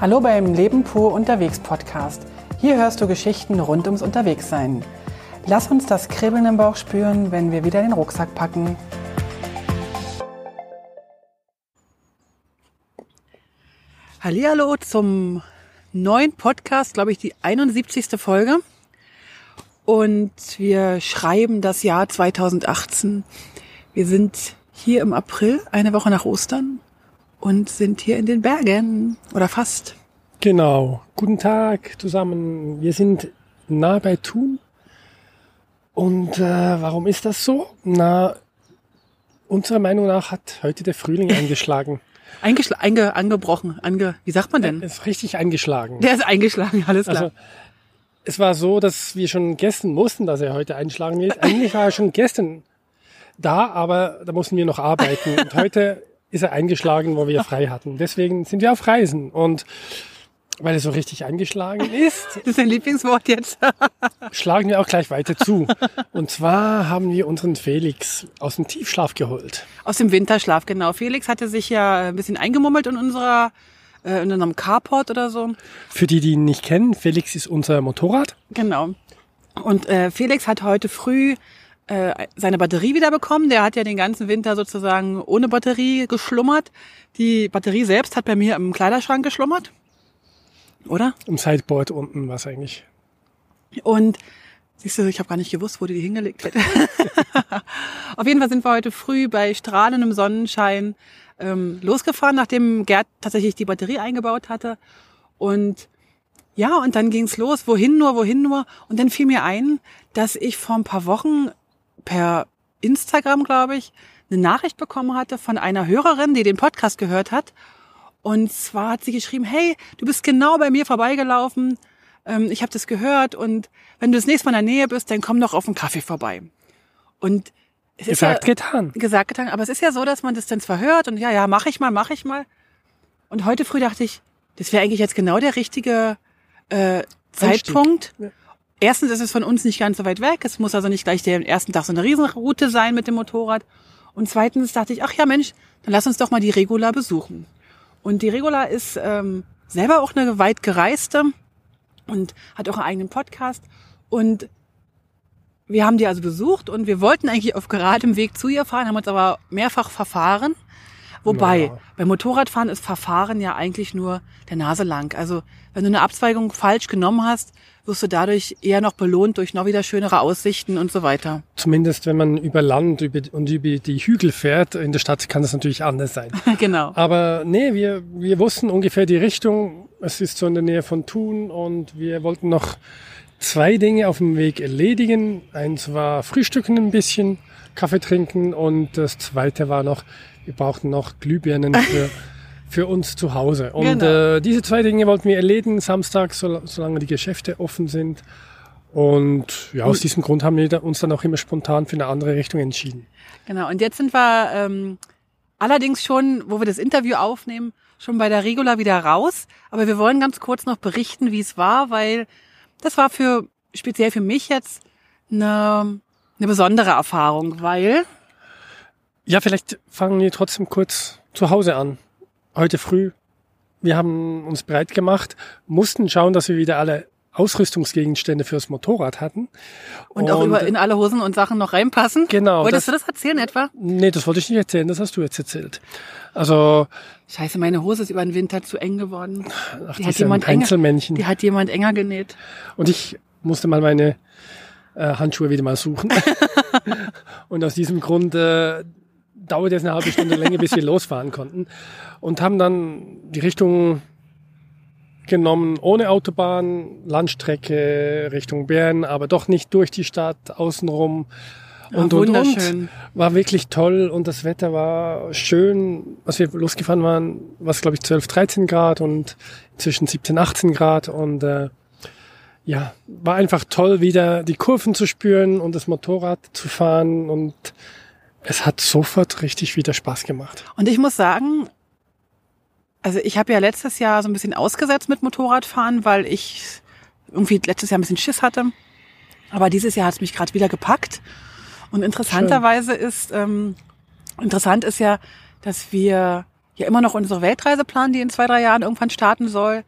Hallo beim Leben pur unterwegs Podcast. Hier hörst du Geschichten rund ums Unterwegssein. Lass uns das Kribbeln im Bauch spüren, wenn wir wieder den Rucksack packen. Hallihallo zum neuen Podcast, glaube ich, die 71. Folge. Und wir schreiben das Jahr 2018. Wir sind hier im April, eine Woche nach Ostern und sind hier in den Bergen oder fast. Genau. Guten Tag zusammen. Wir sind nahe bei Thun. Und äh, warum ist das so? Na, unserer Meinung nach hat heute der Frühling eingeschlagen. Eingeschl einge angebrochen, ange wie sagt man denn? Er ist richtig eingeschlagen. Der ist eingeschlagen, alles klar. Also, es war so, dass wir schon gestern wussten, dass er heute einschlagen wird. Eigentlich war er schon gestern da, aber da mussten wir noch arbeiten. Und heute ist er eingeschlagen, wo wir frei hatten. Deswegen sind wir auf Reisen. Und weil er so richtig eingeschlagen ist. Das ist dein Lieblingswort jetzt. schlagen wir auch gleich weiter zu. Und zwar haben wir unseren Felix aus dem Tiefschlaf geholt. Aus dem Winterschlaf, genau. Felix hatte sich ja ein bisschen eingemummelt in unserer äh, in unserem Carport oder so. Für die, die ihn nicht kennen, Felix ist unser Motorrad. Genau. Und äh, Felix hat heute früh äh, seine Batterie wieder bekommen. Der hat ja den ganzen Winter sozusagen ohne Batterie geschlummert. Die Batterie selbst hat bei mir im Kleiderschrank geschlummert. Oder? Im Sideboard unten was eigentlich. Und siehst du, ich habe gar nicht gewusst, wo die die hingelegt hätte. Auf jeden Fall sind wir heute früh bei strahlendem Sonnenschein ähm, losgefahren, nachdem Gerd tatsächlich die Batterie eingebaut hatte. Und ja, und dann ging's los, wohin nur, wohin nur. Und dann fiel mir ein, dass ich vor ein paar Wochen per Instagram, glaube ich, eine Nachricht bekommen hatte von einer Hörerin, die den Podcast gehört hat. Und zwar hat sie geschrieben, hey, du bist genau bei mir vorbeigelaufen. Ähm, ich habe das gehört und wenn du das nächste Mal in der Nähe bist, dann komm doch auf einen Kaffee vorbei. Und es ist gesagt, ja, getan. Gesagt, getan. Aber es ist ja so, dass man das dann zwar hört und ja, ja, mach ich mal, mach ich mal. Und heute früh dachte ich, das wäre eigentlich jetzt genau der richtige äh, Zeitpunkt, ja erstens ist es von uns nicht ganz so weit weg. Es muss also nicht gleich der ersten Tag so eine Riesenroute sein mit dem Motorrad. Und zweitens dachte ich, ach ja Mensch, dann lass uns doch mal die Regula besuchen. Und die Regula ist ähm, selber auch eine weit gereiste und hat auch einen eigenen Podcast. Und wir haben die also besucht und wir wollten eigentlich auf geradem Weg zu ihr fahren, haben uns aber mehrfach verfahren. Wobei, ja. beim Motorradfahren ist Verfahren ja eigentlich nur der Nase lang. Also wenn du eine Abzweigung falsch genommen hast, wirst du dadurch eher noch belohnt durch noch wieder schönere Aussichten und so weiter. Zumindest wenn man über Land über, und über die Hügel fährt, in der Stadt kann das natürlich anders sein. genau. Aber nee, wir, wir wussten ungefähr die Richtung. Es ist so in der Nähe von Thun und wir wollten noch zwei Dinge auf dem Weg erledigen. Eins war Frühstücken ein bisschen, Kaffee trinken und das zweite war noch, wir brauchten noch Glühbirnen für für uns zu Hause. Und genau. äh, diese zwei Dinge wollten wir erledigen, Samstag, so, solange die Geschäfte offen sind. Und ja, aus diesem Grund haben wir uns dann auch immer spontan für eine andere Richtung entschieden. Genau, und jetzt sind wir ähm, allerdings schon, wo wir das Interview aufnehmen, schon bei der Regula wieder raus. Aber wir wollen ganz kurz noch berichten, wie es war, weil das war für speziell für mich jetzt eine, eine besondere Erfahrung, weil. Ja, vielleicht fangen wir trotzdem kurz zu Hause an heute früh, wir haben uns bereit gemacht, mussten schauen, dass wir wieder alle Ausrüstungsgegenstände fürs Motorrad hatten. Und, und auch über in alle Hosen und Sachen noch reinpassen? Genau. Wolltest das, du das erzählen etwa? Nee, das wollte ich nicht erzählen, das hast du jetzt erzählt. Also. Scheiße, meine Hose ist über den Winter zu eng geworden. Ach, die hat jemand Einzelmännchen. Enger, die hat jemand enger genäht. Und ich musste mal meine äh, Handschuhe wieder mal suchen. und aus diesem Grund äh, dauert es eine halbe Stunde länger, bis wir losfahren konnten. Und haben dann die Richtung genommen, ohne Autobahn, Landstrecke Richtung Bern, aber doch nicht durch die Stadt, außenrum. Und, und, und. War wirklich toll und das Wetter war schön. Als wir losgefahren waren, war es glaube ich 12, 13 Grad und zwischen 17, 18 Grad und äh, ja, war einfach toll, wieder die Kurven zu spüren und das Motorrad zu fahren und es hat sofort richtig wieder Spaß gemacht. Und ich muss sagen, also ich habe ja letztes Jahr so ein bisschen ausgesetzt mit Motorradfahren, weil ich irgendwie letztes Jahr ein bisschen Schiss hatte. Aber dieses Jahr hat es mich gerade wieder gepackt. Und interessanterweise Schön. ist, ähm, interessant ist ja, dass wir ja immer noch unsere Weltreise planen, die in zwei, drei Jahren irgendwann starten soll.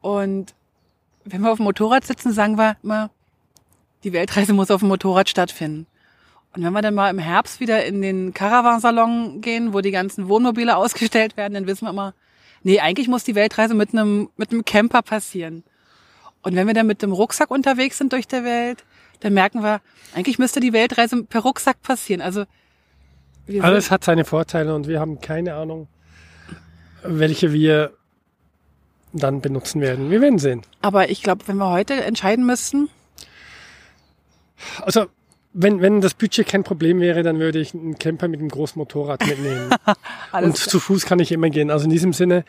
Und wenn wir auf dem Motorrad sitzen, sagen wir immer, die Weltreise muss auf dem Motorrad stattfinden. Und wenn wir dann mal im Herbst wieder in den Caravansalon gehen, wo die ganzen Wohnmobile ausgestellt werden, dann wissen wir immer, nee, eigentlich muss die Weltreise mit einem, mit einem Camper passieren. Und wenn wir dann mit dem Rucksack unterwegs sind durch der Welt, dann merken wir, eigentlich müsste die Weltreise per Rucksack passieren. Also alles hat seine Vorteile und wir haben keine Ahnung, welche wir dann benutzen werden. Wir werden sehen. Aber ich glaube, wenn wir heute entscheiden müssten. Also, wenn, wenn das Budget kein Problem wäre, dann würde ich einen Camper mit einem großen Motorrad mitnehmen. und zu Fuß kann ich immer gehen. Also in diesem Sinne,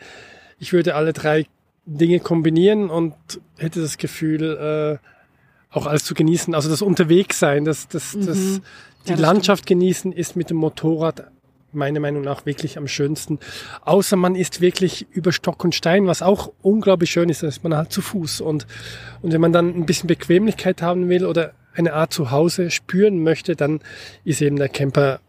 ich würde alle drei Dinge kombinieren und hätte das Gefühl, äh, auch alles zu genießen. Also das Unterwegssein, das, das, mhm. das, die ja, Landschaft stimmt. genießen ist mit dem Motorrad meiner Meinung nach wirklich am schönsten. Außer man ist wirklich über Stock und Stein, was auch unglaublich schön ist, ist man halt zu Fuß. Und, und wenn man dann ein bisschen Bequemlichkeit haben will oder eine Art Zuhause spüren möchte, dann ist eben der Camper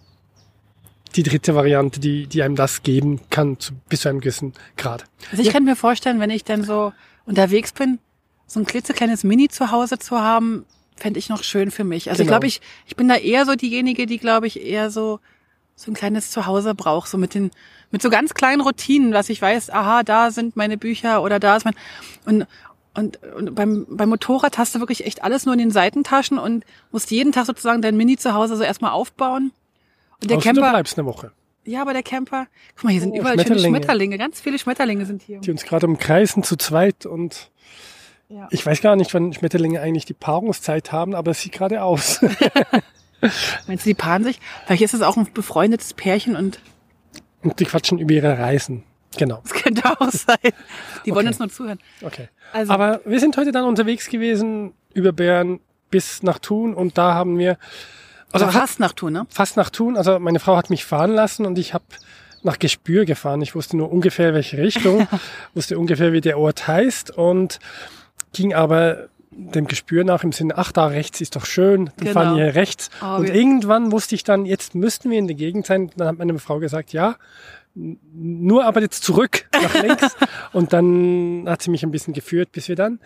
die dritte Variante, die, die einem das geben kann, zu, bis zu einem gewissen Grad. Also ich ja. kann mir vorstellen, wenn ich dann so unterwegs bin, so ein klitzekleines Mini zu Hause zu haben, fände ich noch schön für mich. Also genau. ich glaube, ich, ich bin da eher so diejenige, die, glaube ich, eher so so ein kleines Zuhause braucht, so mit den, mit so ganz kleinen Routinen, was ich weiß, aha, da sind meine Bücher oder da ist mein, und, und, und beim, beim Motorrad hast du wirklich echt alles nur in den Seitentaschen und musst jeden Tag sozusagen dein Mini zu Hause so erstmal aufbauen. Und der Außer Camper. Du bleibst eine Woche. Ja, aber der Camper, guck mal, hier sind oh, überall Schmetterlinge. schöne Schmetterlinge, ganz viele Schmetterlinge sind hier. Die uns gerade umkreisen zu zweit und ja. ich weiß gar nicht, wann Schmetterlinge eigentlich die Paarungszeit haben, aber es sieht gerade aus. Meinst du, die paaren sich? Vielleicht ist es auch ein befreundetes Pärchen und. Und die quatschen über ihre Reisen. Genau. Das könnte auch sein. Die wollen okay. uns nur zuhören. Okay. Also, Aber wir sind heute dann unterwegs gewesen über Bern bis nach Thun und da haben wir. Also fast nach Thun, ne? Fast nach Thun. Also meine Frau hat mich fahren lassen und ich habe nach Gespür gefahren. Ich wusste nur ungefähr welche Richtung, wusste ungefähr wie der Ort heißt und ging aber dem Gespür nach im Sinne, ach, da rechts ist doch schön, dann genau. fahren wir rechts. Oh, und irgendwann wusste ich dann, jetzt müssten wir in der Gegend sein. Dann hat meine Frau gesagt, ja, nur aber jetzt zurück nach links. und dann hat sie mich ein bisschen geführt, bis wir dann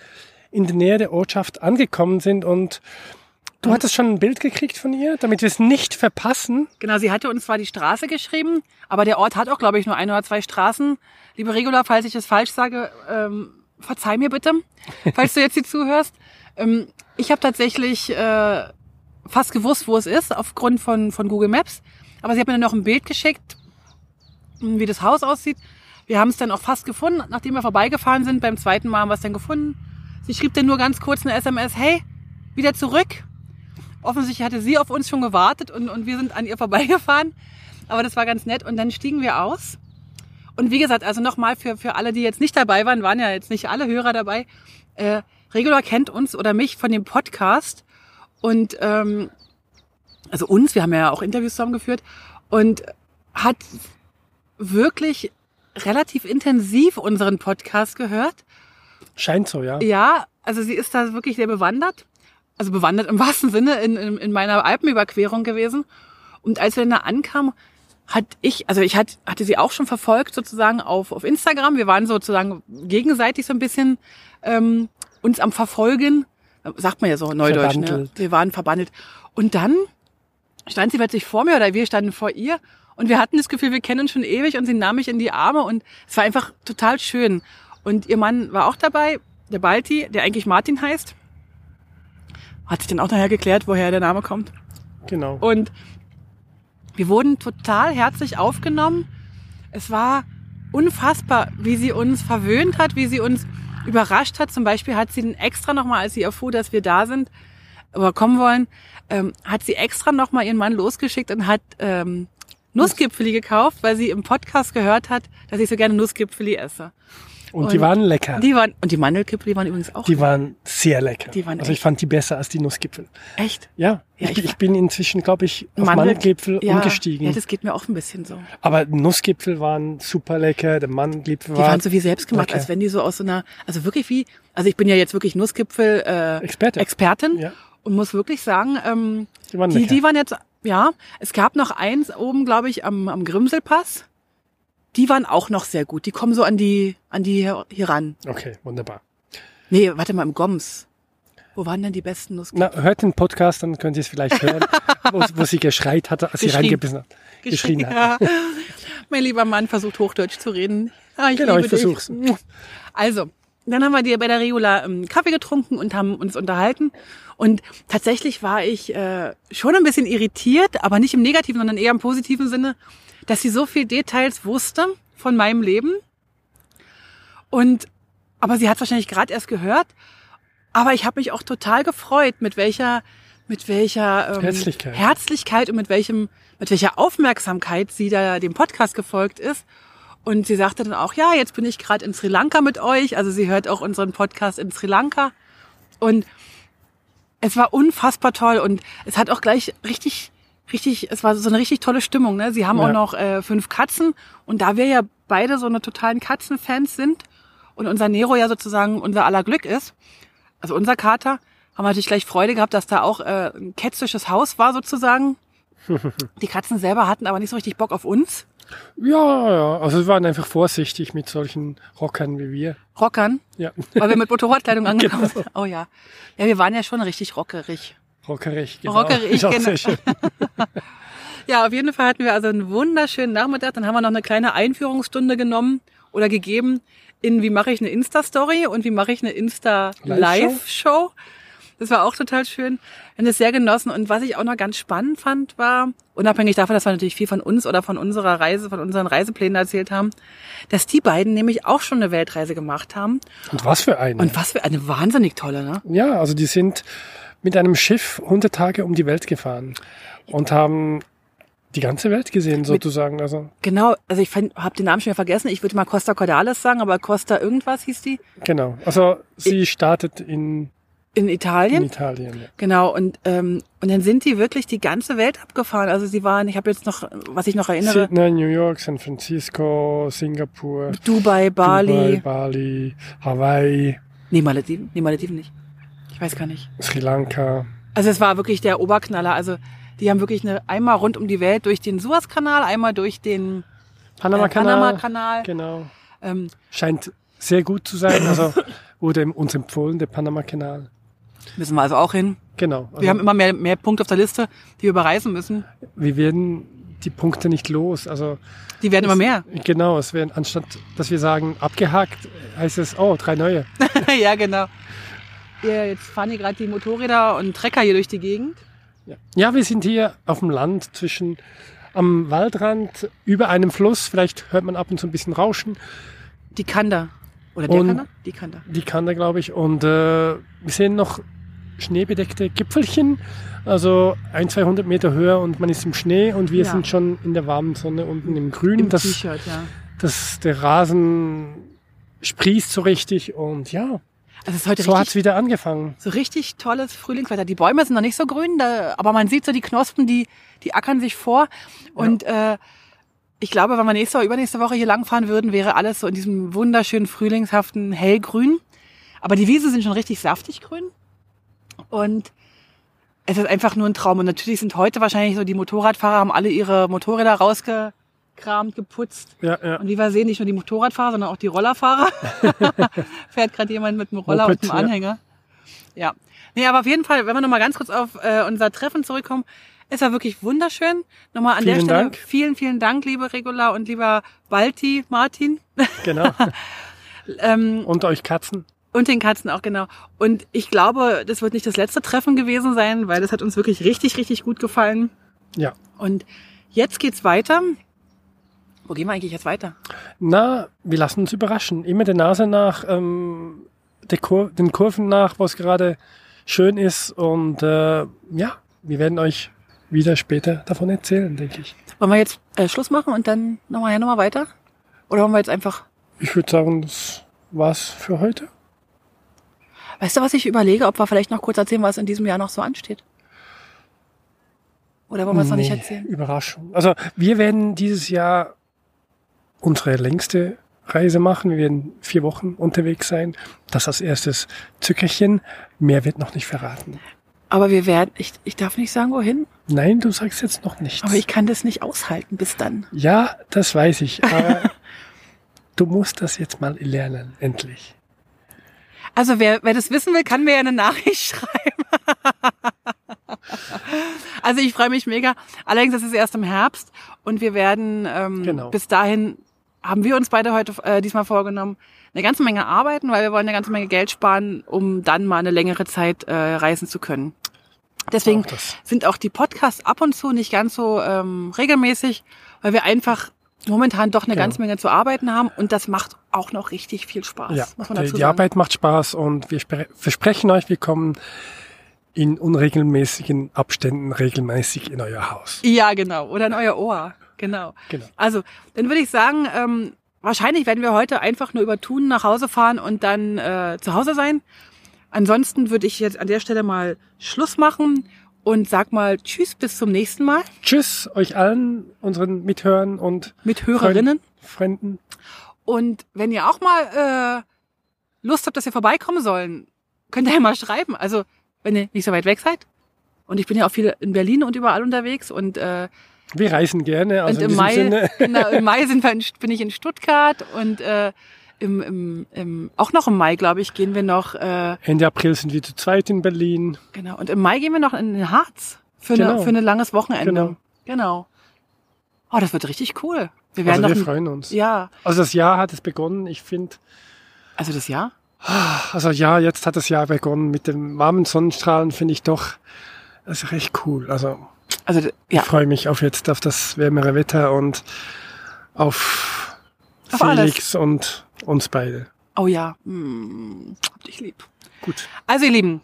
in der Nähe der Ortschaft angekommen sind und Du hattest schon ein Bild gekriegt von ihr, damit wir es nicht verpassen. Genau, sie hatte uns zwar die Straße geschrieben, aber der Ort hat auch, glaube ich, nur ein oder zwei Straßen. Liebe Regula, falls ich es falsch sage, ähm, verzeih mir bitte, falls du jetzt hier zuhörst. Ähm, ich habe tatsächlich äh, fast gewusst, wo es ist, aufgrund von, von Google Maps. Aber sie hat mir dann noch ein Bild geschickt, wie das Haus aussieht. Wir haben es dann auch fast gefunden, nachdem wir vorbeigefahren sind. Beim zweiten Mal haben wir es dann gefunden. Sie schrieb dann nur ganz kurz eine SMS, hey, wieder zurück. Offensichtlich hatte sie auf uns schon gewartet und, und wir sind an ihr vorbeigefahren. Aber das war ganz nett. Und dann stiegen wir aus und wie gesagt, also nochmal für, für alle, die jetzt nicht dabei waren, waren ja jetzt nicht alle Hörer dabei. Äh, Regula kennt uns oder mich von dem Podcast und ähm, also uns, wir haben ja auch Interviews zusammengeführt und hat wirklich relativ intensiv unseren Podcast gehört. Scheint so, ja. Ja, also sie ist da wirklich sehr bewandert. Also bewandert im wahrsten Sinne in, in, in meiner Alpenüberquerung gewesen. Und als wir dann da ankamen, hat ich, also ich hat, hatte sie auch schon verfolgt sozusagen auf, auf Instagram. Wir waren sozusagen gegenseitig so ein bisschen ähm, uns am Verfolgen. Sagt man ja so neudeutsch, ne? Wir waren verbandelt. Und dann stand sie plötzlich vor mir oder wir standen vor ihr und wir hatten das Gefühl, wir kennen uns schon ewig und sie nahm mich in die Arme und es war einfach total schön. Und ihr Mann war auch dabei, der Balti, der eigentlich Martin heißt. Hat sich dann auch nachher geklärt, woher der Name kommt. Genau. Und wir wurden total herzlich aufgenommen. Es war unfassbar, wie sie uns verwöhnt hat, wie sie uns überrascht hat. Zum Beispiel hat sie extra nochmal, als sie erfuhr, dass wir da sind, aber kommen wollen, ähm, hat sie extra nochmal ihren Mann losgeschickt und hat ähm, Nussgipfeli gekauft, weil sie im Podcast gehört hat, dass ich so gerne Nussgipfeli esse. Und, und, die waren lecker. Die waren, und die Mandelkipfel, die waren übrigens auch Die lecker. waren sehr lecker. Die waren also ich fand die besser als die Nussgipfel. Echt? Ja. ja ich, ich, bin inzwischen, glaube ich, auf Mandel, Mandelgipfel ja, umgestiegen. Ja, das geht mir auch ein bisschen so. Aber Nussgipfel waren super lecker, der Mandelgipfel war. Die waren so wie selbst gemacht, lecker. als wenn die so aus so einer, also wirklich wie, also ich bin ja jetzt wirklich Nussgipfel äh, Experte. Expertin ja. und muss wirklich sagen, ähm, die, waren die, die waren jetzt, ja, es gab noch eins oben, glaube ich, am, am Grimselpass die waren auch noch sehr gut. Die kommen so an die, an die hier, ran. Okay, wunderbar. Nee, warte mal, im Goms. Wo waren denn die besten Nusskekse? Na, hört den Podcast, dann könnt ihr es vielleicht hören, wo, wo sie geschreit hatte, als sie Geschrien. reingebissen hat. Geschrien hat. Ja. Mein lieber Mann versucht Hochdeutsch zu reden. Ah, ich Genau, liebe ich versuch's. Dich. Also, dann haben wir die bei der Regula ähm, Kaffee getrunken und haben uns unterhalten. Und tatsächlich war ich äh, schon ein bisschen irritiert, aber nicht im negativen, sondern eher im positiven Sinne, dass sie so viel Details wusste von meinem Leben. Und aber sie hat wahrscheinlich gerade erst gehört. Aber ich habe mich auch total gefreut, mit welcher, mit welcher ähm, Herzlichkeit. Herzlichkeit und mit welchem, mit welcher Aufmerksamkeit sie da dem Podcast gefolgt ist. Und sie sagte dann auch, ja, jetzt bin ich gerade in Sri Lanka mit euch. Also sie hört auch unseren Podcast in Sri Lanka. Und es war unfassbar toll und es hat auch gleich richtig, richtig, es war so eine richtig tolle Stimmung. Ne? Sie haben Ja. auch noch äh, fünf Katzen und da wir ja beide so eine totalen Katzenfans sind und unser Nero ja sozusagen unser aller Glück ist, also unser Kater, haben wir natürlich gleich Freude gehabt, dass da auch äh, ein kätzisches Haus war sozusagen. Die Katzen selber hatten aber nicht so richtig Bock auf uns. Ja, ja, also wir waren einfach vorsichtig mit solchen Rockern wie wir. Rockern, Ja, weil wir mit Motorradkleidung angekommen Genau. sind. Oh ja. Ja, wir waren ja schon richtig rockerig. rockerig. Genau. Rockerig, auch genau. Ja, auf jeden Fall hatten wir also einen wunderschönen Nachmittag. Dann haben wir noch eine kleine Einführungsstunde genommen oder gegeben in wie mache ich eine Insta-Story und wie mache ich eine Insta-Live-Show. Das war auch total schön. Wir haben das sehr genossen. Und was ich auch noch ganz spannend fand, war, unabhängig davon, dass wir natürlich viel von uns oder von unserer Reise, von unseren Reiseplänen erzählt haben, dass die beiden nämlich auch schon eine Weltreise gemacht haben. Und was für eine. Und was für eine wahnsinnig tolle, ne? Ja, also die sind mit einem Schiff 100 Tage um die Welt gefahren und haben die ganze Welt gesehen sozusagen. Also Genau, also ich habe den Namen schon wieder vergessen. Ich würde mal Costa Cordalis sagen, aber Costa irgendwas hieß die. genau. Also sie startet in, In in Italien. Italien. Ja. Genau, und, ähm, und dann sind die wirklich die ganze Welt abgefahren. Also sie waren, ich habe jetzt noch, was ich noch erinnere, Sydney, New York, San Francisco, Singapur, Dubai, Bali. Dubai, Bali, Hawaii, Nee, Malediven. Nee, Malediven nicht. Ich weiß gar nicht. Sri Lanka. Also es war wirklich der Oberknaller. Also die haben wirklich eine einmal rund um die Welt durch den Suezkanal, einmal durch den Panama-Kanal. Panama-Kanal. Genau. Ähm, Scheint sehr gut zu sein. Also wurde uns empfohlen, der Panama-Kanal. Müssen wir also auch hin. Genau. Also Wir haben immer mehr, mehr Punkte auf der Liste, die wir überreisen müssen. wir werden die Punkte nicht los. Also Die werden immer mehr. genau, es werden anstatt, dass wir sagen abgehakt, heißt es oh drei neue. ja, genau. Ja, jetzt fahren hier gerade die Motorräder und Trecker hier durch die Gegend. Ja. ja, wir sind hier auf dem Land zwischen am Waldrand über einem Fluss. Vielleicht hört man ab und zu ein bisschen Rauschen. Die Kanda. Oder der Und- Kanda? Die Kanda. Die kann da, glaube ich. Und äh, wir sehen noch schneebedeckte Gipfelchen. Also ein, 200 Meter höher und man ist im Schnee und wir Ja. sind schon in der warmen Sonne unten im Grün. Im das, T-Shirt, ja. das, der Rasen sprießt so richtig und ja, Also es ist heute so hat's richtig, wieder angefangen. so richtig tolles Frühlingswetter. Die Bäume sind noch nicht so grün, da, aber man sieht so die Knospen, die, die ackern sich vor. Und äh, ich glaube, wenn wir nächste oder übernächste Woche hier langfahren würden, wäre alles so in diesem wunderschönen, frühlingshaften Hellgrün. Aber die Wiesen sind schon richtig saftig grün. Und es ist einfach nur ein Traum. Und natürlich sind heute wahrscheinlich so die Motorradfahrer, haben alle ihre Motorräder rausgekramt, geputzt. Ja, ja. Und wie wir sehen, nicht nur die Motorradfahrer, sondern auch die Rollerfahrer. Fährt gerade jemand mit dem Roller Moped, und einem ja. Anhänger. Ja. Nee, aber auf jeden Fall, wenn wir nochmal ganz kurz auf äh, unser Treffen zurückkommen, es war wirklich wunderschön. Nochmal an der Vielen Stelle Dank. vielen, vielen Dank, liebe Regula und lieber Balti, Martin. Genau. Ähm, Und euch Katzen. und den Katzen auch, genau. Und ich glaube, das wird nicht das letzte Treffen gewesen sein, weil das hat uns wirklich richtig, richtig gut gefallen. Ja. Und jetzt geht's weiter. Wo gehen wir eigentlich jetzt weiter? Na, wir lassen uns überraschen. Immer der Nase nach, ähm, der Kur den Kurven nach, wo es gerade schön ist. Und äh, ja, wir werden euch wieder später davon erzählen, denke ich. Wollen wir jetzt äh, Schluss machen und dann nochmal ja, nochmal weiter? Oder wollen wir jetzt einfach. Ich würde sagen, das war's für heute. Weißt du, was ich überlege, ob wir vielleicht noch kurz erzählen, was in diesem Jahr noch so ansteht? Oder wollen wir es noch nicht Nee, erzählen? Überraschung. Also wir werden dieses Jahr unsere längste Reise machen. Wir werden vier Wochen unterwegs sein. Das als erstes Zückerchen. Mehr wird noch nicht verraten. Aber wir werden, ich, ich darf nicht sagen, wohin, Nein, du sagst jetzt noch nichts. aber ich kann das nicht aushalten bis dann. ja, das weiß ich. Aber du musst das jetzt mal lernen, endlich. Also wer, wer das wissen will, kann mir ja eine Nachricht schreiben. also ich freue mich mega. Allerdings ist es erst im Herbst und wir werden ähm, genau. bis dahin haben wir uns beide heute äh, diesmal vorgenommen, eine ganze Menge arbeiten, weil wir wollen eine ganze Menge Geld sparen, um dann mal eine längere Zeit äh, reisen zu können. Deswegen auch sind auch die Podcasts ab und zu nicht ganz so ähm, regelmäßig, weil wir einfach momentan doch eine genau. ganze Menge zu arbeiten haben und das macht auch noch richtig viel Spaß. Ja, muss man dazu die, die Arbeit macht Spaß und wir versprechen euch, wir kommen in unregelmäßigen Abständen regelmäßig in euer Haus. Ja, genau. Oder in euer Ohr. Genau. genau. Also, dann würde ich sagen, ähm, wahrscheinlich werden wir heute einfach nur über Tun nach Hause fahren und dann äh, zu Hause sein. Ansonsten würde ich jetzt an der Stelle mal Schluss machen und sag mal Tschüss, bis zum nächsten Mal. Tschüss euch allen, unseren Mithörern und Mithörerinnen. Freunden. Und wenn ihr auch mal äh, Lust habt, dass wir vorbeikommen sollen, könnt ihr ja mal schreiben. Also, wenn ihr nicht so weit weg seid. Und ich bin ja auch viel in Berlin und überall unterwegs und äh, wir reisen gerne. Also und im Mai, Sinne. Genau, im Mai sind wir in, bin ich in Stuttgart und äh, im, im, im, auch noch im Mai, glaube ich, gehen wir noch. Äh, Ende April sind wir zu zweit in Berlin. Genau. Und im Mai gehen wir noch in den Harz für, genau. eine, für ein langes Wochenende. Genau. genau. Oh, das wird richtig cool. Wir werden also wir freuen uns. Ja. Also das Jahr hat es begonnen. Ich finde. Also das Jahr? Also ja, jetzt hat das Jahr begonnen mit den warmen Sonnenstrahlen. Finde ich doch, das ist recht cool. Also, also ja. ich freue mich auf jetzt auf das wärmere Wetter und auf, auf Felix alles. und uns beide. Oh ja, hm, hab dich lieb. Gut. Also ihr Lieben,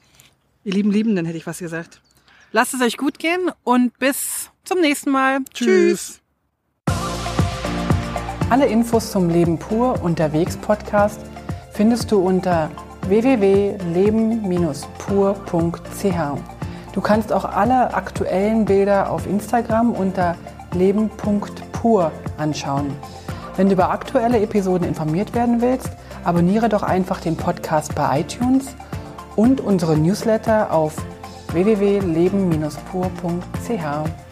ihr lieben Liebenden hätte ich was gesagt. Lasst es euch gut gehen und bis zum nächsten Mal. Tschüss. Tschüss. Alle Infos zum Leben pur unterwegs Podcast findest du unter www.leben-pur.ch. Du kannst auch alle aktuellen Bilder auf Instagram unter leben.pur anschauen. Wenn du über aktuelle Episoden informiert werden willst, abonniere doch einfach den Podcast bei iTunes und unsere Newsletter auf www.leben-pur.ch.